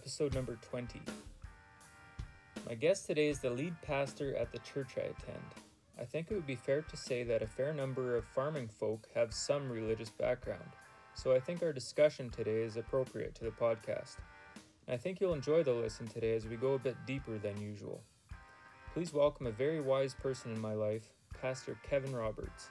episode number 20. My guest today is the lead pastor at the church I attend. I think it would be fair to say that a fair number of farming folk have some religious background, so I think our discussion today is appropriate to the podcast. And I think you'll enjoy the listen today as we go a bit deeper than usual. Please welcome a very wise person in my life, Pastor Kevin Roberts.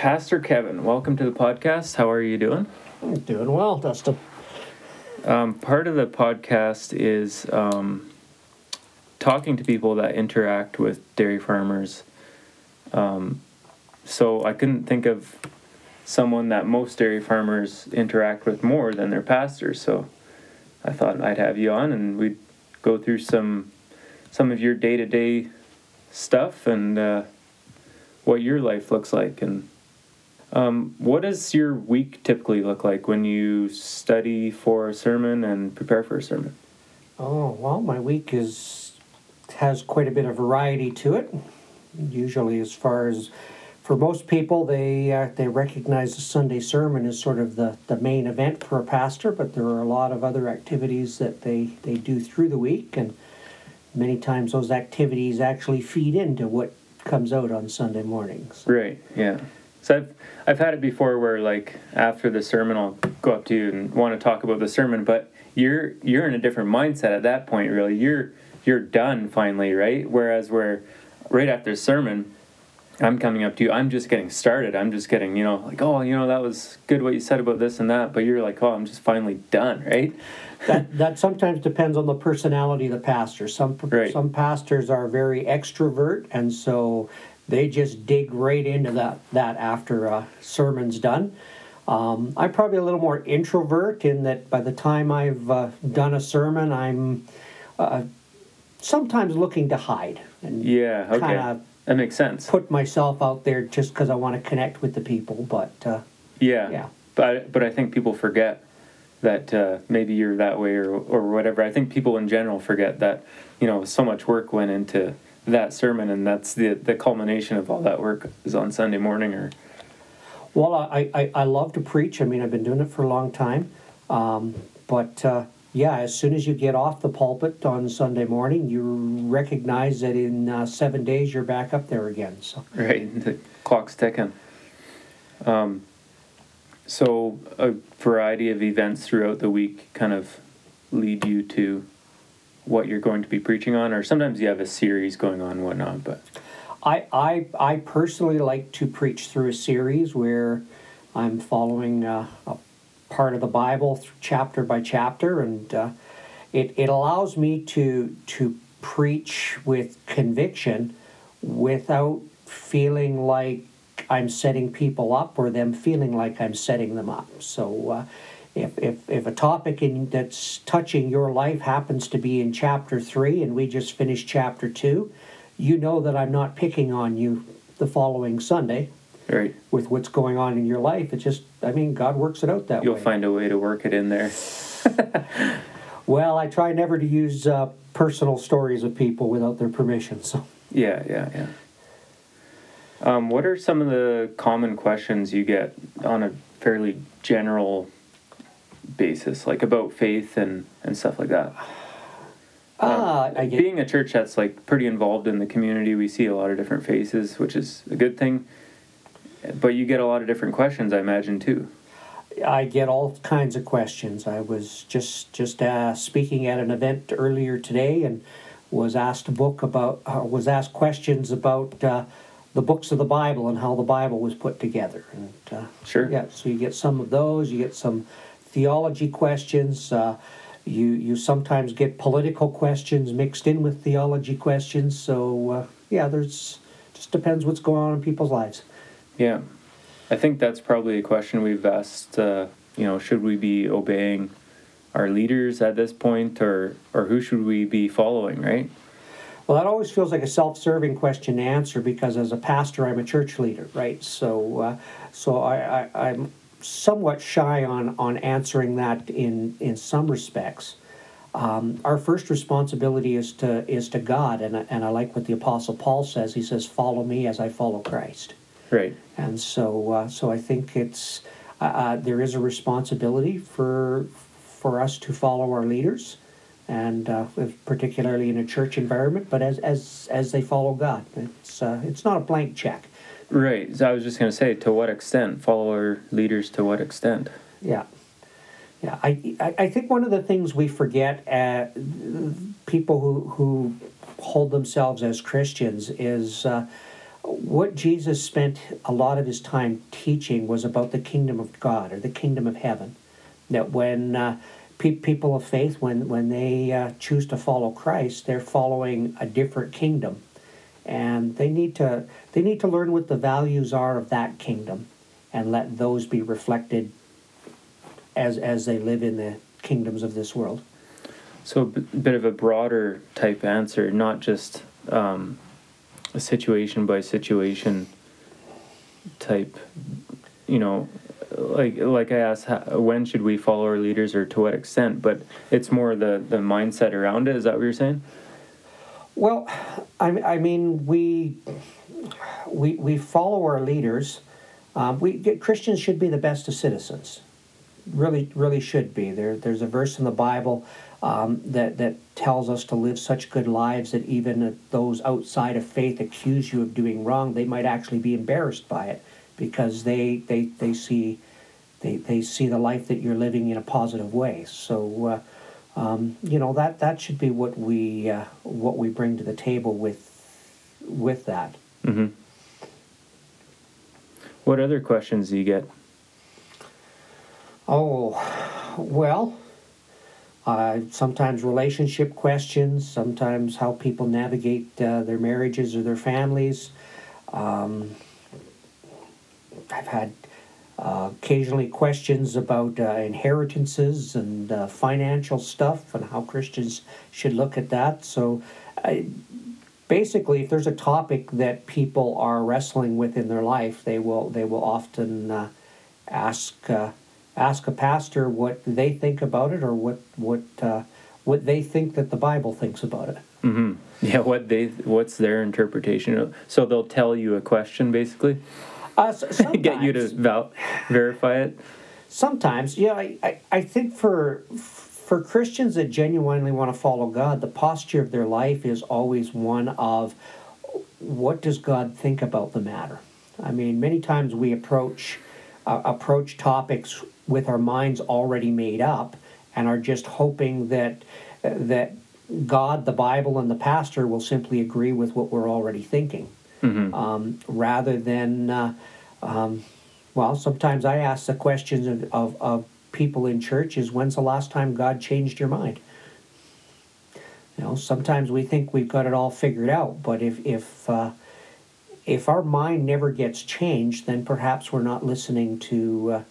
Pastor Kevin, welcome to the podcast. How are you doing? I'm doing well, Dustin. Um, part of the podcast is um, talking to people that interact with dairy farmers. Um, so I couldn't think of someone that most dairy farmers interact with more than their pastors. So I thought I'd have you on and we'd go through some some of your day to day stuff and uh, what your life looks like and um, what does your week typically look like when you study for a sermon and prepare for a sermon? Oh well, my week is has quite a bit of variety to it. Usually, as far as for most people, they uh, they recognize the Sunday sermon as sort of the, the main event for a pastor, but there are a lot of other activities that they, they do through the week, and many times those activities actually feed into what comes out on Sunday mornings. Right. Yeah. So I've I've had it before where like after the sermon I'll go up to you and want to talk about the sermon, but you're you're in a different mindset at that point. Really, you're you're done finally, right? Whereas where right after sermon, I'm coming up to you. I'm just getting started. I'm just getting you know like oh you know that was good what you said about this and that, but you're like oh I'm just finally done, right? that that sometimes depends on the personality of the pastor. Some right. some pastors are very extrovert, and so they just dig right into that that after a sermon's done. Um, I'm probably a little more introvert in that by the time I've uh, done a sermon, I'm uh, sometimes looking to hide and yeah, okay, that makes sense. Put myself out there just because I want to connect with the people, but uh, yeah, yeah. But but I think people forget that uh, maybe you're that way or or whatever. I think people in general forget that you know so much work went into that sermon, and that's the the culmination of all that work is on Sunday morning. Or well, I I, I love to preach. I mean, I've been doing it for a long time, um, but. Uh, yeah, as soon as you get off the pulpit on Sunday morning, you recognize that in uh, seven days you're back up there again. So right, the clock's ticking. Um, so a variety of events throughout the week kind of lead you to what you're going to be preaching on, or sometimes you have a series going on, whatnot. But I, I, I personally like to preach through a series where I'm following uh, a part of the Bible chapter by chapter, and uh, it, it allows me to to preach with conviction without feeling like I'm setting people up or them feeling like I'm setting them up. So uh, if, if, if a topic in, that's touching your life happens to be in chapter 3 and we just finished chapter 2, you know that I'm not picking on you the following Sunday. Right. With what's going on in your life. It's just, I mean, God works it out that You'll way. You'll find a way to work it in there. well, I try never to use uh, personal stories of people without their permission. So. Yeah, yeah, yeah. Um, what are some of the common questions you get on a fairly general basis, like about faith and, and stuff like that? Uh, um, being a church that's like pretty involved in the community, we see a lot of different faces, which is a good thing. But you get a lot of different questions, I imagine, too. I get all kinds of questions. I was just just uh, speaking at an event earlier today and was asked a book about uh, was asked questions about uh, the books of the Bible and how the Bible was put together. And uh, sure, yeah. So you get some of those. You get some theology questions. Uh, you you sometimes get political questions mixed in with theology questions. So uh, yeah, there's just depends what's going on in people's lives. Yeah, I think that's probably a question we've asked. Uh, you know, should we be obeying our leaders at this point, or or who should we be following? Right. Well, that always feels like a self-serving question to answer because as a pastor, I'm a church leader, right? So, uh, so I, I, I'm somewhat shy on on answering that in in some respects. um, our first responsibility is to is to God, and I- and I like what the Apostle Paul says. He says, "Follow me as I follow Christ." Right. And so, uh, so I think it's uh, uh, there is a responsibility for for us to follow our leaders, and uh, if- particularly in a church environment. But as as as they follow God, it's uh, it's not a blank check. Right. So I was just going to say, to what extent? Follow our leaders to what extent? Yeah. Yeah, I, I, think one of the things we forget, uh, people who, who hold themselves as Christians, is uh, what Jesus spent a lot of his time teaching was about the kingdom of God or the kingdom of heaven. That when uh, pe- people of faith, when, when they uh, choose to follow Christ, they're following a different kingdom. And they need to they need to learn what the values are of that kingdom and let those be reflected as as they live in the kingdoms of this world. So a b- bit of a broader type answer, not just um, a situation by situation type. You know, like like I asked, how, when should we follow our leaders, or to what extent? But it's more the the mindset around it. Is that what you're saying? Well, I, I mean we we we follow our leaders. Um, we Christians should be the best of citizens. Really, really should be. There, there's a verse in the Bible um, that that tells us to live such good lives that even those outside of faith accuse you of doing wrong, they might actually be embarrassed by it because they they, they see they, they see the life that you're living in a positive way. So. Uh, um, you know that that should be what we uh, what we bring to the table with with that. Mm-hmm. What other questions do you get? Oh, well, uh, sometimes relationship questions, sometimes how people navigate uh, their marriages or their families. Um, I've had uh, occasionally questions about uh, inheritances and uh, financial stuff and how Christians should look at that. So, I, basically, if there's a topic that people are wrestling with in their life, they will they will often uh, ask uh, ask a pastor what they think about it or what what what they think that the Bible thinks about it. Mm-hmm. Yeah, what they what's their interpretation? So they'll tell you a question, basically, Uh, s- get you to val- verify it. Sometimes, yeah, I, I, I think for for Christians that genuinely want to follow God, the posture of their life is always one of what does God think about the matter. I mean, many times we approach uh, approach topics with our minds already made up and are just hoping that that God, the Bible, and the pastor will simply agree with what we're already thinking, um, rather than. Uh, um, well, sometimes I ask the questions of, of, of people in churches when's the last time God changed your mind? You know, sometimes we think we've got it all figured out, but if, if, uh, if our mind never gets changed, then perhaps we're not listening to, uh,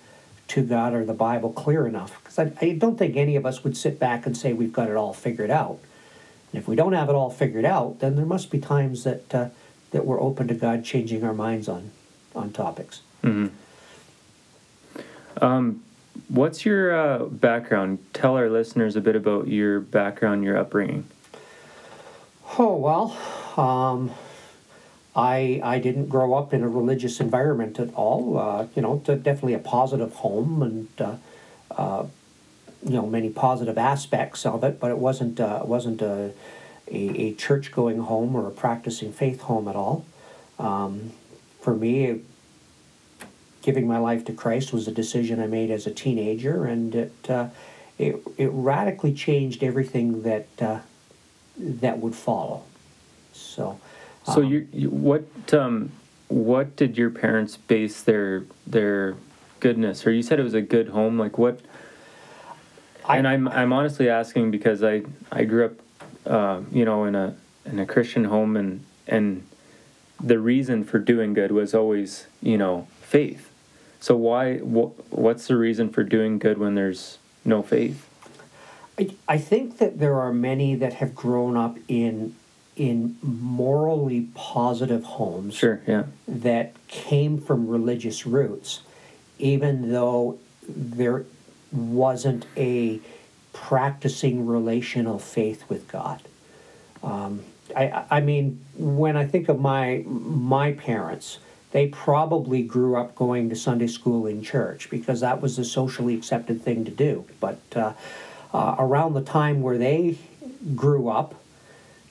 to God or the Bible clear enough. Because I, I don't think any of us would sit back and say we've got it all figured out. And if we don't have it all figured out, then there must be times that, uh, that we're open to God changing our minds on, on topics. What's your uh, background? Tell our listeners a bit about your background, your upbringing. Oh well, um, I I didn't grow up in a religious environment at all. Uh, you know, definitely a positive home and uh, uh, you know many positive aspects of it, but it wasn't uh, wasn't a a, a church going home or a practicing faith home at all. Um, for me, giving my life to Christ was a decision I made as a teenager, and it uh, it, it radically changed everything that uh, that would follow. So, So um, you, you what um, what did your parents base their their goodness? Or you said it was a good home. Like what? I- and I'm I'm honestly asking because I I grew up, uh, you know, in a in a Christian home, and and the reason for doing good was always you know faith. So why wh- what's the reason for doing good when there's no faith? I, I think that there are many that have grown up in in morally positive homes Sure. Yeah. that came from religious roots, even though there wasn't a practicing relational faith with God. Um, I, I mean, when I think of my my parents, they probably grew up going to Sunday school in church because that was the socially accepted thing to do. But uh, uh, around the time where they grew up,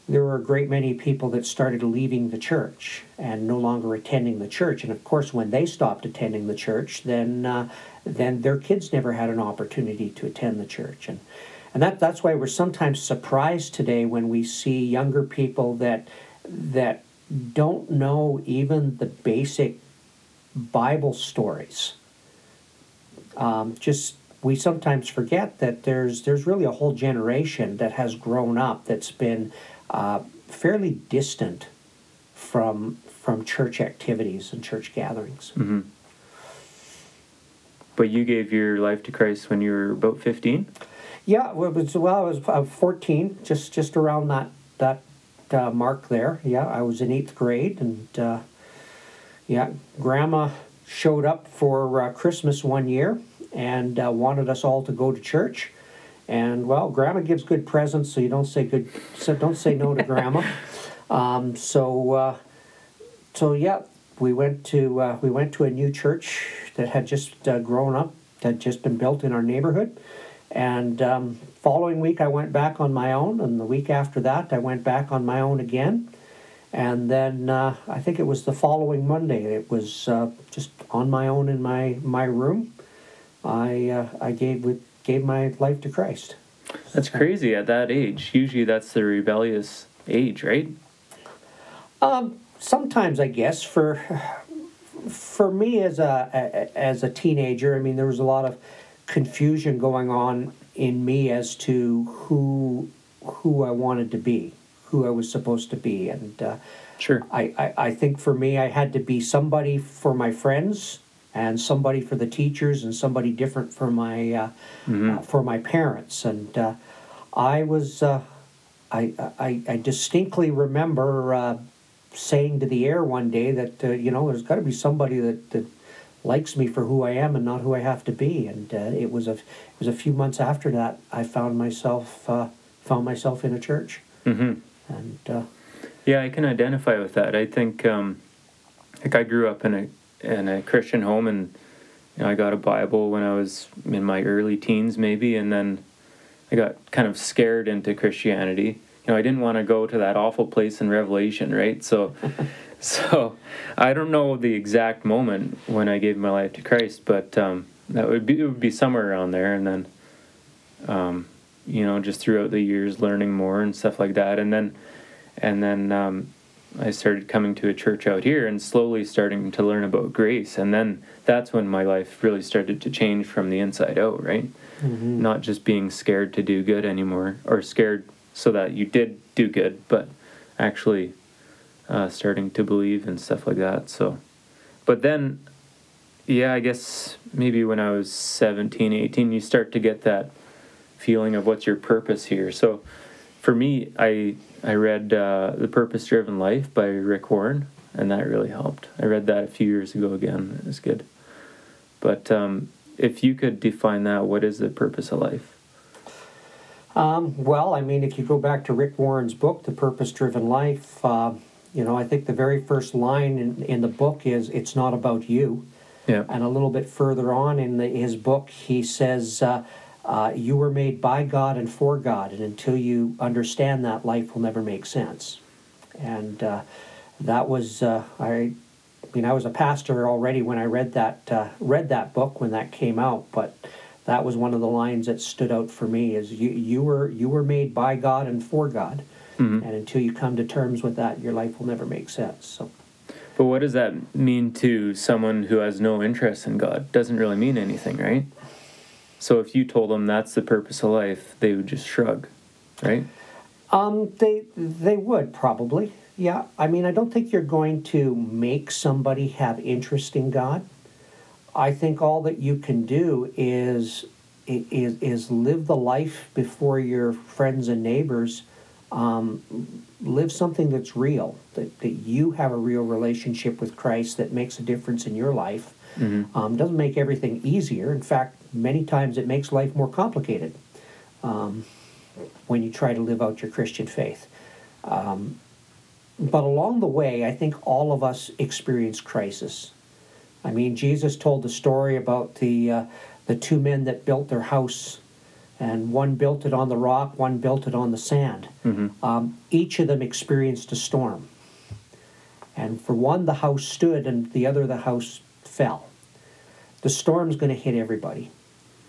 there were a great many people that started leaving the church and no longer attending the church. And of course, when they stopped attending the church, then uh, then their kids never had an opportunity to attend the church. And and that, that's why we're sometimes surprised today when we see younger people that that don't know even the basic Bible stories. Um, just we sometimes forget that there's there's really a whole generation that has grown up that's been uh, fairly distant from from church activities and church gatherings. Mm-hmm. But you gave your life to Christ when you were about fifteen. Yeah, well, it was, well I was uh, 14, just just around that that uh, mark there. Yeah, I was in eighth grade, and uh, yeah, Grandma showed up for uh, Christmas one year and uh, wanted us all to go to church. And well, Grandma gives good presents, so you don't say good, so don't say no to Grandma. Um, so uh, so yeah, we went to we went to a new church that had just grown up, that had just been built in our neighborhood and um, following week, I went back on my own, and the week after that, I went back on my own again. And then uh, I think it was the following Monday. It was uh, just on my own in my, my room. I uh, I gave with gave my life to Christ. That's crazy at that age. Usually, that's the rebellious age, right? Um, sometimes I guess for for me as a as a teenager, I mean, there was a lot of confusion going on in me as to who who I wanted to be, who I was supposed to be, and uh, sure, I, I, I think for me I had to be somebody for my friends and somebody for the teachers and somebody different for my uh, mm-hmm. uh, for my parents, and uh, I was uh, I, I I distinctly remember uh, saying to the air one day that you know there's got to be somebody that that likes me for who I am and not who I have to be. And uh, it was a it was a few months after that I found myself uh, found myself in a church. Mm-hmm. And uh, yeah, I can identify with that. I think um, like I grew up in a in a Christian home, and you know, I got a Bible when I was in my early teens, maybe, and then I got kind of scared into Christianity. You know, I didn't want to go to that awful place in Revelation, right? So So I don't know the exact moment when I gave my life to Christ, but um, that would be it would be somewhere around there, and then um, you know just throughout the years learning more and stuff like that, and then and then um, I started coming to a church out here and slowly starting to learn about grace, and then that's when my life really started to change from the inside out, right? Mm-hmm. Not just being scared to do good anymore, or scared so that you did do good, but actually uh, starting to believe and stuff like that. So, but then, yeah, I guess maybe when I was 17, 18, you start to get that feeling of what's your purpose here. So, for me, I I read uh, The Purpose Driven Life by Rick Warren, and that really helped. I read that a few years ago again. It was good. But um, if you could define that, what is the purpose of life? Um, well, I mean, if you go back to Rick Warren's book, The Purpose Driven Life, uh, you know, I think the very first line in, in the book is, It's not about you. Yeah. And a little bit further on in the, his book, he says, uh, uh, You were made by God and for God, and until you understand that, life will never make sense. And uh, that was, uh, I, I mean, I was a pastor already when I read that uh, read that book when that came out, but that was one of the lines that stood out for me. Is you you were you were made by God and for God, Mm-hmm. And until you come to terms with that, your life will never make sense. So. But what does that mean to someone who has no interest in God? Doesn't really mean anything, right? So if you told them that's the purpose of life, they would just shrug, right? Um, they they would probably. Yeah. I mean, I don't think you're going to make somebody have interest in God. I think all that you can do is is is live the life before your friends and neighbors um, live something that's real, that, that you have a real relationship with Christ that makes a difference in your life. Mm-hmm. Um, doesn't make everything easier. In fact, many times it makes life more complicated. um, when you try to live out your Christian faith. Um, but along the way, I think all of us experience crisis. I mean, Jesus told the story about the uh, the two men that built their house, and one built it on the rock, one built it on the sand. Mm-hmm. Um, each of them experienced a storm, and for one, the house stood, and the other, the house fell. The storm's going to hit everybody,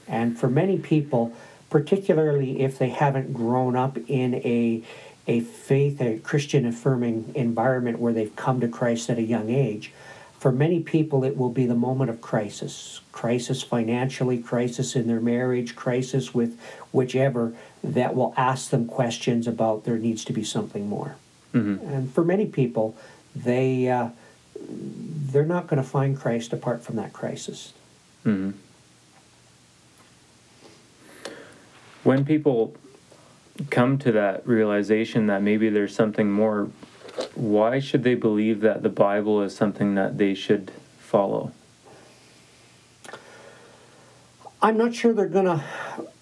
and for many people, particularly if they haven't grown up in a a faith, a Christian affirming environment where they've come to Christ at a young age, for many people it will be the moment of crisis crisis financially, crisis in their marriage, crisis with whichever that will ask them questions about there needs to be something more. Mm-hmm. And for many people, they uh, they're not going to find Christ apart from that crisis. Mm-hmm. When people come to that realization that maybe there's something more, why should they believe that the Bible is something that they should follow? I'm not sure they're gonna.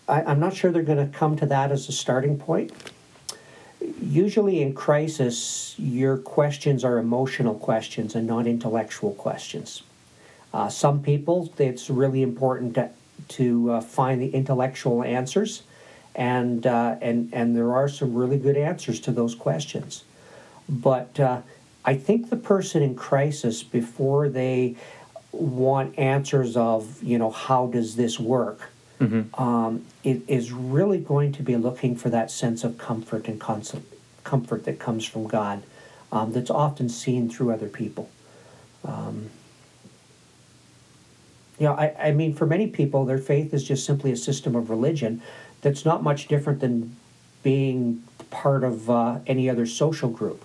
I, I'm not sure they're gonna come to that as a starting point. Usually in crisis, your questions are emotional questions and not intellectual questions. Uh, some people, it's really important to, to uh, find the intellectual answers, and uh, and and there are some really good answers to those questions. But uh, I think the person in crisis, before they want answers of you know how does this work, Mm-hmm. um, it is really going to be looking for that sense of comfort and comfort that comes from God, um, that's often seen through other people. Um, you know, I, I mean, for many people, their faith is just simply a system of religion that's not much different than being part of uh, any other social group.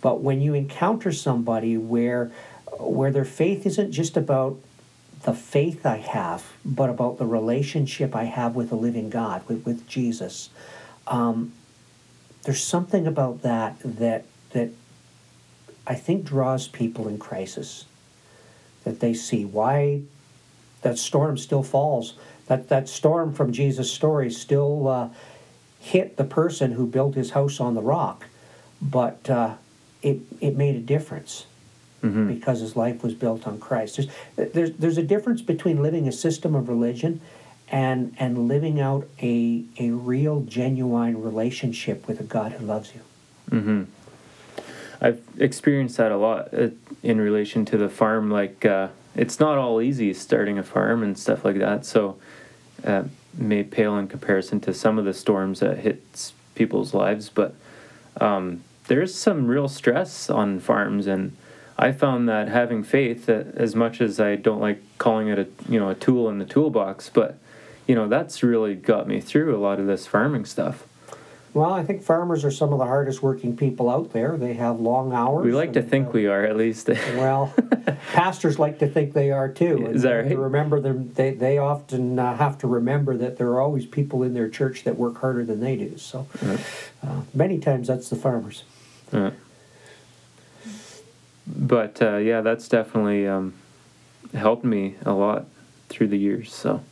But when you encounter somebody where where their faith isn't just about the faith I have, but about the relationship I have with the living God, with, with Jesus, um, there's something about that that that I think draws people in crisis. That they see why that storm still falls. That that storm from Jesus' story still uh, hit the person who built his house on the rock, but uh, it it made a difference Mm-hmm. because his life was built on Christ. There's, there's, there's a difference between living a system of religion and, and living out a, a real, genuine relationship with a God who loves you. Mm-hmm. I've experienced that a lot uh, in relation to the farm. Like, uh, it's not all easy starting a farm and stuff like that. So, uh, may pale in comparison to some of the storms that hits people's lives. But um, there's some real stress on farms, and I found that having faith, as much as I don't like calling it a you know a tool in the toolbox, but you know that's really got me through a lot of this farming stuff. Well, I think farmers are some of the hardest working people out there. They have long hours. We like to think uh, we are at least. Well, pastors like to think they are too. Is that And to right? Remember them. They they often uh, have to remember that there are always people in their church that work harder than they do. So, uh, many times that's the farmers. But uh, yeah, that's definitely um, helped me a lot through the years. So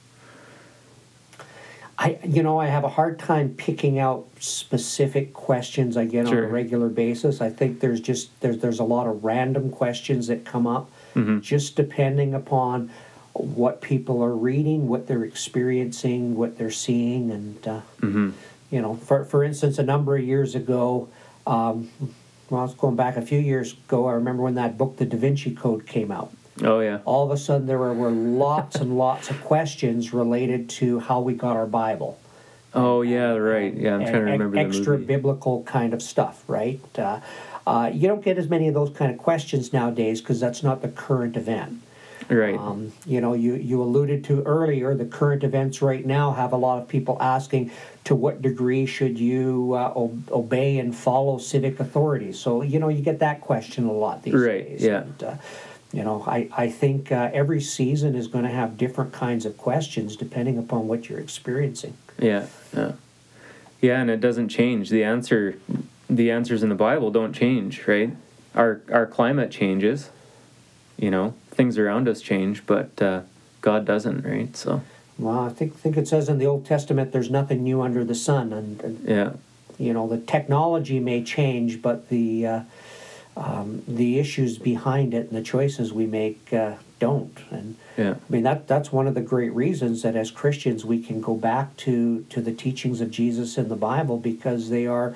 I, you know, I have a hard time picking out specific questions I get on a regular basis. I think there's just there's there's a lot of random questions that come up, Mhm. just depending upon what people are reading, what they're experiencing, what they're seeing, and uh, mhm. you know, for for instance, a number of years ago, um, well, I was going back a few years ago. I remember when that book, The Da Vinci Code, came out oh yeah, all of a sudden there were, were lots and lots of questions related to how we got our Bible. oh yeah, right. Yeah, I'm and trying to remember the extra biblical kind of stuff, right? Uh, uh, you don't get as many of those kind of questions nowadays because that's not the current event. Right. Um, you know, you, you alluded to earlier the current events right now have a lot of people asking to what degree should you uh, obey and follow civic authorities. So you know, you get that question a lot these Right, days. yeah. And, uh, you know, I, I think uh, every season is going to have different kinds of questions depending upon what you're experiencing. Yeah, yeah, yeah, and it doesn't change. The answer, the answers in the Bible don't change, right? Our our climate changes, you know, things around us change, but uh, God doesn't, right? So well, I think think it says in the Old Testament, there's nothing new under the sun, and, and Yeah. you know the technology may change, but the uh, um, the issues behind it and the choices we make uh, don't. And Yeah. I mean that that's one of the great reasons that as Christians we can go back to to the teachings of Jesus in the Bible because they are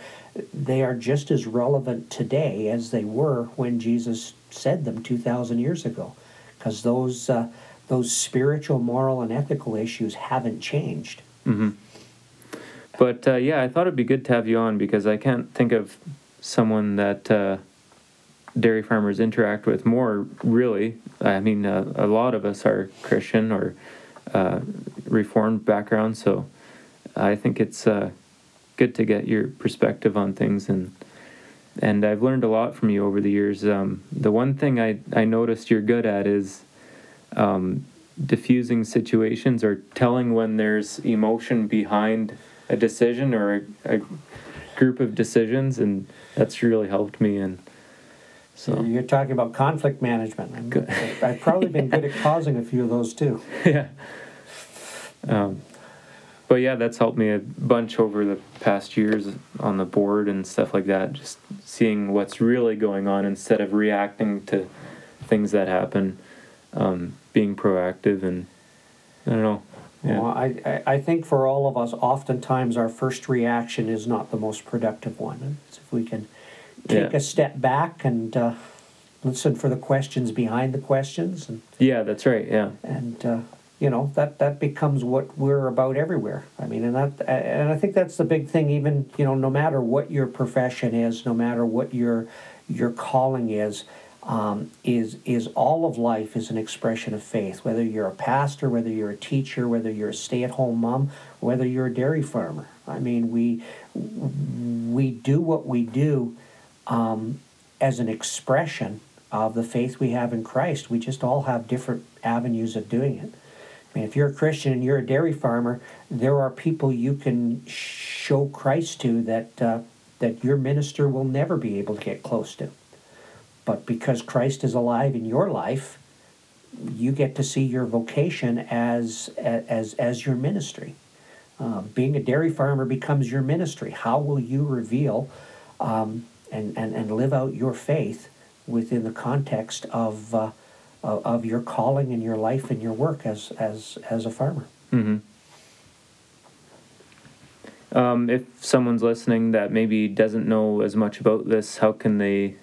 they are just as relevant today as they were when Jesus said them two thousand years ago, because those uh, those spiritual, moral, and ethical issues haven't changed. But uh, yeah, I thought it'd be good to have you on because I can't think of someone that uh, dairy farmers interact with more. Really, I mean, uh, a lot of us are Christian or uh, Reformed background, so I think it's uh, good to get your perspective on things and. And I've learned a lot from you over the years. Um, the one thing I, I noticed you're good at is um, diffusing situations or telling when there's emotion behind a decision or a, a group of decisions, and that's really helped me. And so, You're talking about conflict management. I'm- Good. I've probably been good at causing a few of those too. yeah. Um, but yeah, that's helped me a bunch over the past years on the board and stuff like that. Just seeing what's really going on instead of reacting to things that happen, um, being proactive, and I don't know. Yeah. Well, I, I, I think for all of us, oftentimes our first reaction is not the most productive one. It's if we can take Yeah. a step back and uh, listen for the questions behind the questions, and, yeah, that's right. Yeah. and uh, you know that that becomes what we're about everywhere. I mean, and that and I think that's the big thing. Even you know, no matter what your profession is, no matter what your your calling is. Um, is is all of life is an expression of faith. Whether you're a pastor, whether you're a teacher, whether you're a stay-at-home mom, whether you're a dairy farmer. I mean, we we do what we do um, as an expression of the faith we have in Christ. We just all have different avenues of doing it. I mean, if you're a Christian and you're a dairy farmer, there are people you can show Christ to that uh, that your minister will never be able to get close to. But because Christ is alive in your life, you get to see your vocation as as as your ministry. Uh, being a dairy farmer becomes your ministry. How will you reveal um, and, and and live out your faith within the context of uh, of of your calling and your life and your work as as as a farmer? hmm Um, if someone's listening that maybe doesn't know as much about this, how can they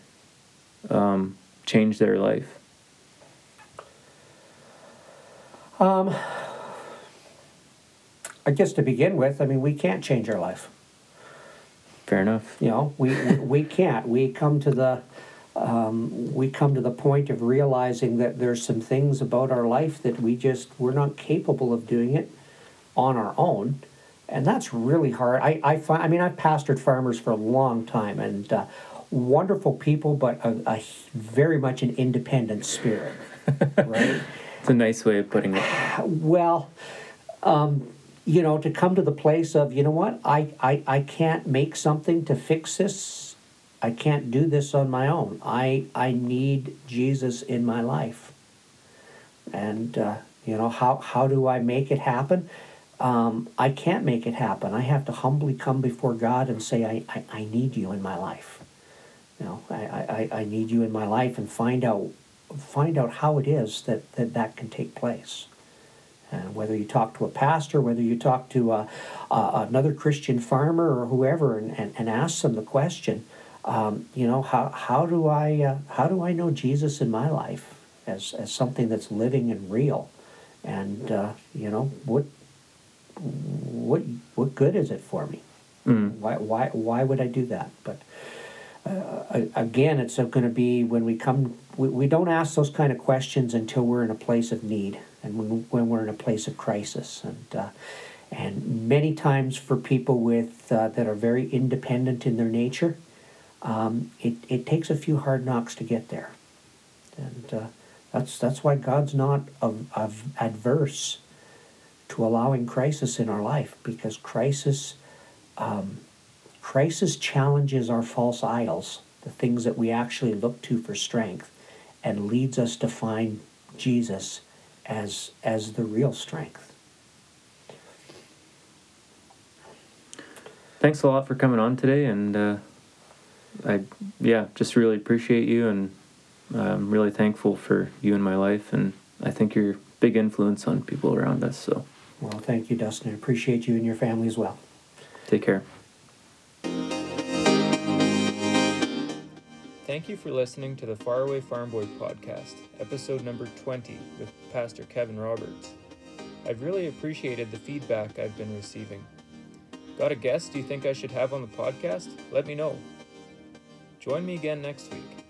um, change their life? Um, I guess to begin with, I mean, we can't change our life. Fair enough. You know, we we can't. We come to the um, we come to the point of realizing that there's some things about our life that we just we're not capable of doing it on our own, and that's really hard. I I find. I mean, I've pastored farmers for a long time, and uh, wonderful people, but a, a very much an independent spirit, right? It's a nice way of putting it. Well, um, you know, to come to the place of, you know what, I, I, I can't make something to fix this. I can't do this on my own. I, I need Jesus in my life. And, uh, you know, how, how do I make it happen? Um, I can't make it happen. I have to humbly come before God and say, I, I, I need you in my life. You know, I, I, I need you in my life and find out find out how it is that that, that can take place. And whether you talk to a pastor, whether you talk to uh, uh, another Christian farmer or whoever, and, and, and ask them the question, um, you know, how, how do I uh, how do I know Jesus in my life as, as something that's living and real, and uh, you know what what what good is it for me? Mm. Why why why would I do that? But uh, again, it's going to be when we come. We, we don't ask those kind of questions until we're in a place of need and when, when we're in a place of crisis. And uh, and many times for people with uh, that are very independent in their nature, um, it it takes a few hard knocks to get there. And uh, that's that's why God's not of, of adverse to allowing crisis in our life because crisis. Um, Crisis challenges our false idols, the things that we actually look to for strength, and leads us to find Jesus as, as the real strength. Thanks a lot for coming on today, and uh, I yeah just really appreciate you, and uh, I'm really thankful for you in my life, and I think you're a big influence on people around us. So. Well, thank you, Dustin. I appreciate you and your family as well. Take care. Thank you for listening to the Faraway Farm Boy podcast, episode number 20 with Pastor Kevin Roberts. I've really appreciated the feedback I've been receiving. Got a guest you think I should have on the podcast? Let me know. Join me again next week.